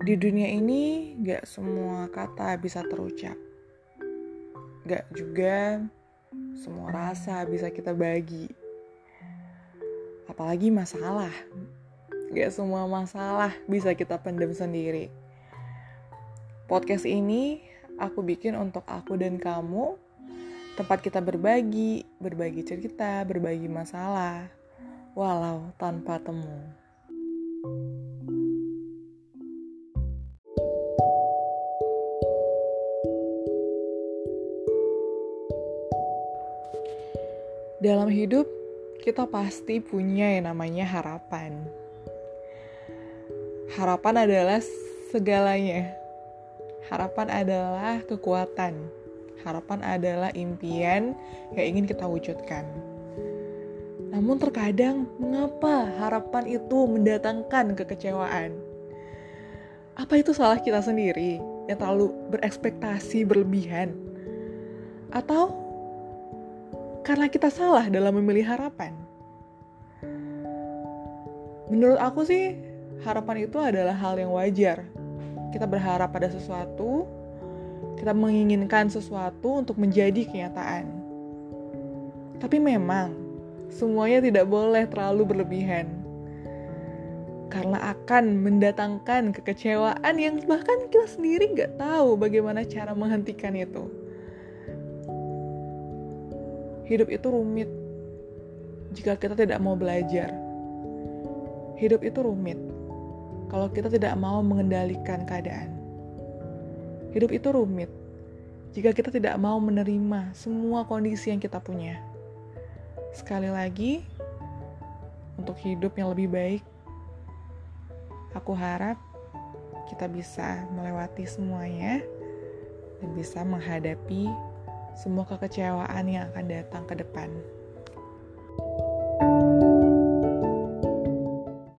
Di dunia ini gak semua kata bisa terucap. Gak juga semua rasa bisa kita bagi. Apalagi masalah. Gak semua masalah bisa kita pendam sendiri. Podcast ini aku bikin untuk aku dan kamu tempat kita berbagi, berbagi cerita, berbagi masalah, walau tanpa temu. Dalam hidup, kita pasti punya yang namanya harapan. Harapan adalah segalanya. Harapan adalah kekuatan harapan adalah impian yang ingin kita wujudkan. Namun terkadang mengapa harapan itu mendatangkan kekecewaan? Apa itu salah kita sendiri yang terlalu berekspektasi berlebihan? Atau karena kita salah dalam memilih harapan? Menurut aku sih, harapan itu adalah hal yang wajar. Kita berharap pada sesuatu, kita menginginkan sesuatu untuk menjadi kenyataan. Tapi memang, semuanya tidak boleh terlalu berlebihan. Karena akan mendatangkan kekecewaan yang bahkan kita sendiri nggak tahu bagaimana cara menghentikan itu. Hidup itu rumit jika kita tidak mau belajar. Hidup itu rumit kalau kita tidak mau mengendalikan keadaan. Hidup itu rumit jika kita tidak mau menerima semua kondisi yang kita punya. Sekali lagi, untuk hidup yang lebih baik, aku harap kita bisa melewati semuanya dan bisa menghadapi semua kekecewaan yang akan datang ke depan.